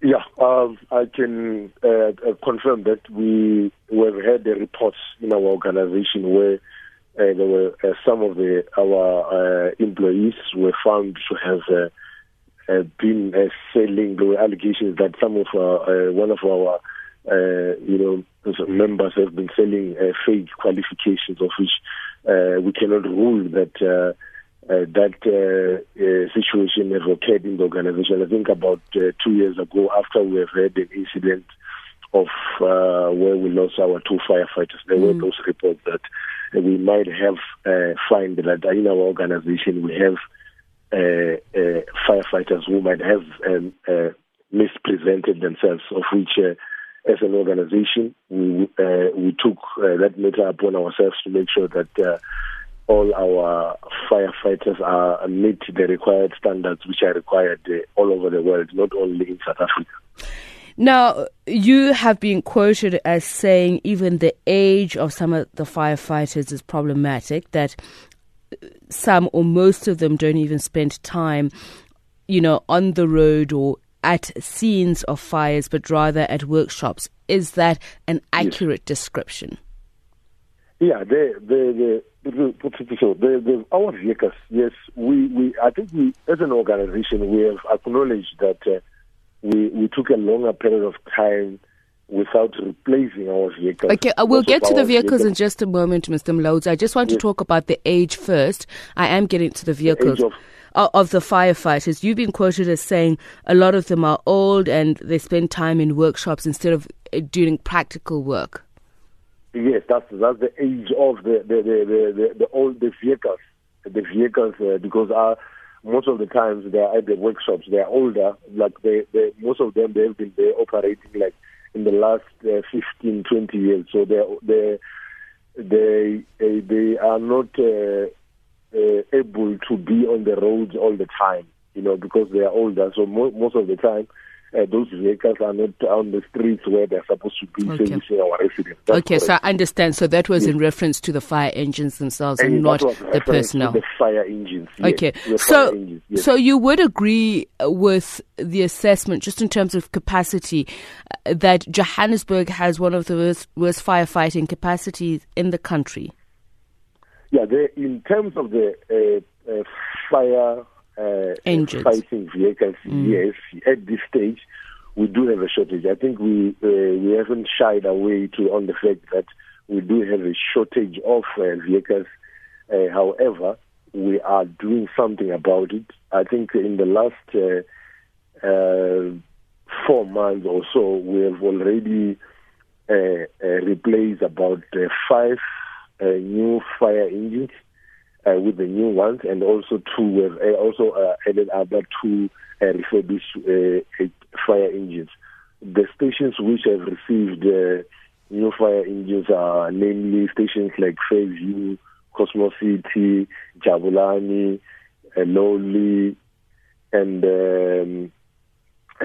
Yeah, um, I can uh, uh, confirm that we have had the reports in our organization where uh, there were uh, some of the our uh, employees were found to have uh, been selling. There allegations that some of our, one of our you know members have been selling fake qualifications, of which we cannot rule that uh, that uh, uh, situation has occurred in the organization. I think about uh, two years ago, after we have had an incident of uh, where we lost our two firefighters, there mm. were those reports that we might have uh, find that in our organization we have firefighters who might have um, mispresented themselves, of which. as an organization, we we took that matter upon ourselves to make sure that all our firefighters are meet the required standards which are required uh, all over the world, not only in South Africa. Now, you have been quoted as saying even the age of some of the firefighters is problematic, that some or most of them don't even spend time, you know, on the road or at scenes of fires, but rather at workshops. Is that an accurate yes. description? Yeah, the the the, so the, the our vehicles. Yes, we, we I think we as an organization we have acknowledged that uh, we we took a longer period of time without replacing our vehicles. Okay, uh, we'll get to the vehicles, vehicles, in just a moment, Mr. Mulaudzi. I just want yes. to talk about the age first. I am getting to the vehicles. The of, of the firefighters. You've been quoted as saying a lot of them are old and they spend time in workshops instead of uh, doing practical work. Yes, that's that's the age of the the the the, the, the old the vehicles, the vehicles uh, because uh, most of the times they are at the workshops. They are older, like they, they most of them they've been there operating like in the last uh, 15, 20 years. So they they they they, they are not uh, uh, able to be on the roads all the time, you know, because they are older. So mo- most of the time uh, those vehicles are not on the streets where they're supposed to be okay. servicing our residents. That's okay, correct. so I understand. So that was yes. in reference to the fire engines themselves and, and not the personnel. the fire engines. Okay, so engines, yes. so you would agree with the assessment, just in terms of capacity, uh, that Johannesburg has one of the worst, worst firefighting capacities in the country. Yeah, in terms of the uh, uh fire uh, fighting vehicles. Mm. Yes, at this stage, we do have a shortage. I think we uh, we haven't shied away to on the fact that we do have a shortage of uh, vehicles. Uh, however, we are doing something about it. I think in the last uh, uh, four months or so, we have already uh, replaced about uh, five uh, new fire engines uh, with the new ones, and also two have uh, also uh, added other two uh, refurbished uh, fire engines. The stations which have received uh, new fire engines are namely stations like Fairview, Cosmos City, Jabulani, uh, and um,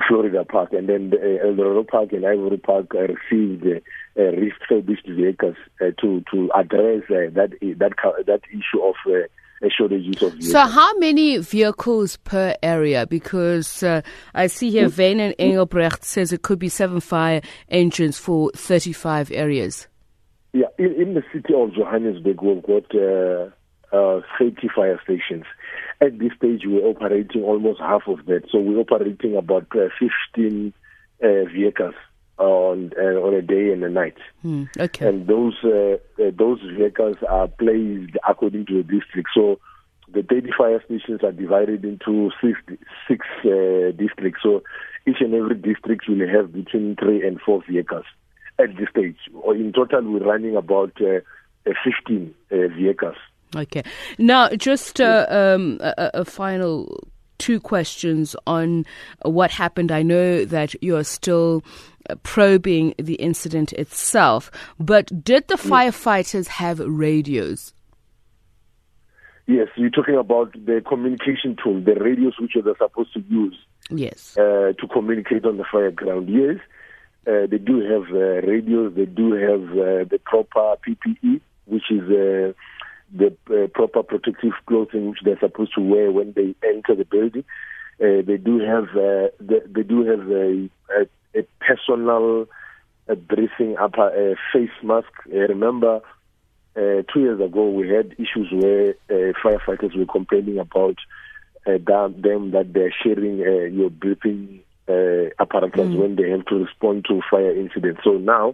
Florida Park, and then the, uh, Eldorado Park and Ivory Park uh, received uh, uh, refurbished vehicles uh, to to address uh, that that that issue of uh, shortages of vehicles. So, how many vehicles per area? Because uh, I see here, Vane and Engelbrecht says it could be seven fire engines for 35 areas. Yeah, in, in the city of Johannesburg, we've got uh, 30 fire stations. At this stage, we're operating almost half of that. So we're operating about uh, 15 uh, vehicles on uh, on a day and a night. Hmm, okay. And those uh, uh, those vehicles are placed according to the district. So the 30 fire stations are divided into six six uh, districts. So each and every district will have between three and four vehicles at this stage. Or in total, we're running about uh, 15 vehicles. Okay. Now, just uh, um, a, a, final two questions on what happened. I know that you are still uh, probing the incident itself, but did the firefighters have radios? Yes, you're talking about the communication tool, the radios which they're supposed to use. Yes. Uh, to communicate on the fire ground. Yes, uh, they do have uh, radios. They do have uh, the proper PPE, which is uh, the uh, proper protective clothing which they're supposed to wear when they enter the building. Uh, they do have uh, they, they, do have a, a personal uh, breathing upper uh, face mask. Uh, remember, uh, two years ago we had issues where uh, firefighters were complaining about uh, them that they're sharing your breathing apparatus mm. when they have to respond to fire incidents. So now,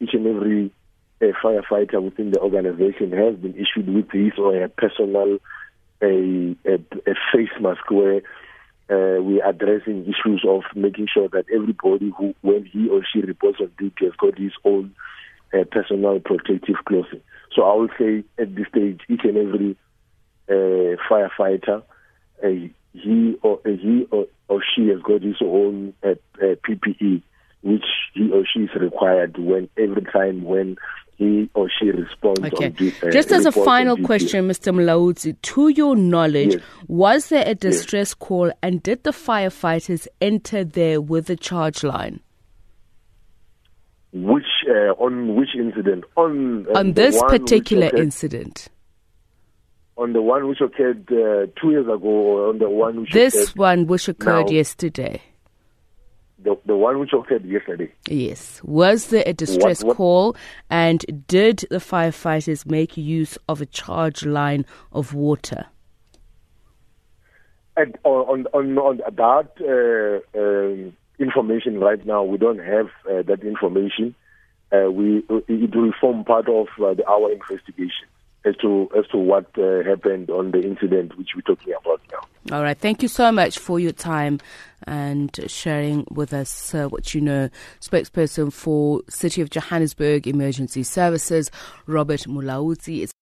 each and every firefighter within the organization has been issued with his or her personal a, a, a face mask where uh, we're addressing issues of making sure that everybody who, when he or she reports on duty, has got his own uh, personal protective clothing. So I would say at this stage, each and every uh, firefighter, uh, he or uh, he or, or, she has got his own uh, PPE, which he or she is required when every time when he or she responds. Okay. uh, Just as a final question, Mr. Mulaudzi, to your knowledge, yes. was there a distress yes. call and did the firefighters enter there with a charge line? Which uh, on which incident? On uh, on this particular incident. On the one which occurred uh, two years ago, or on the one which this one which occurred now, yesterday the, the one which occurred yesterday. Yes. Was there a distress what, what? call and did the firefighters make use of a charge line of water? And on, on, on that uh, uh, information right now, we don't have uh, that information. Uh, we it will form part of uh, the, our investigation as to as to what uh, happened on the incident which we're talking about now. All right, thank you so much for your time and sharing with us uh, what you know. Spokesperson for City of Johannesburg Emergency Services, Robert Mulaudzi.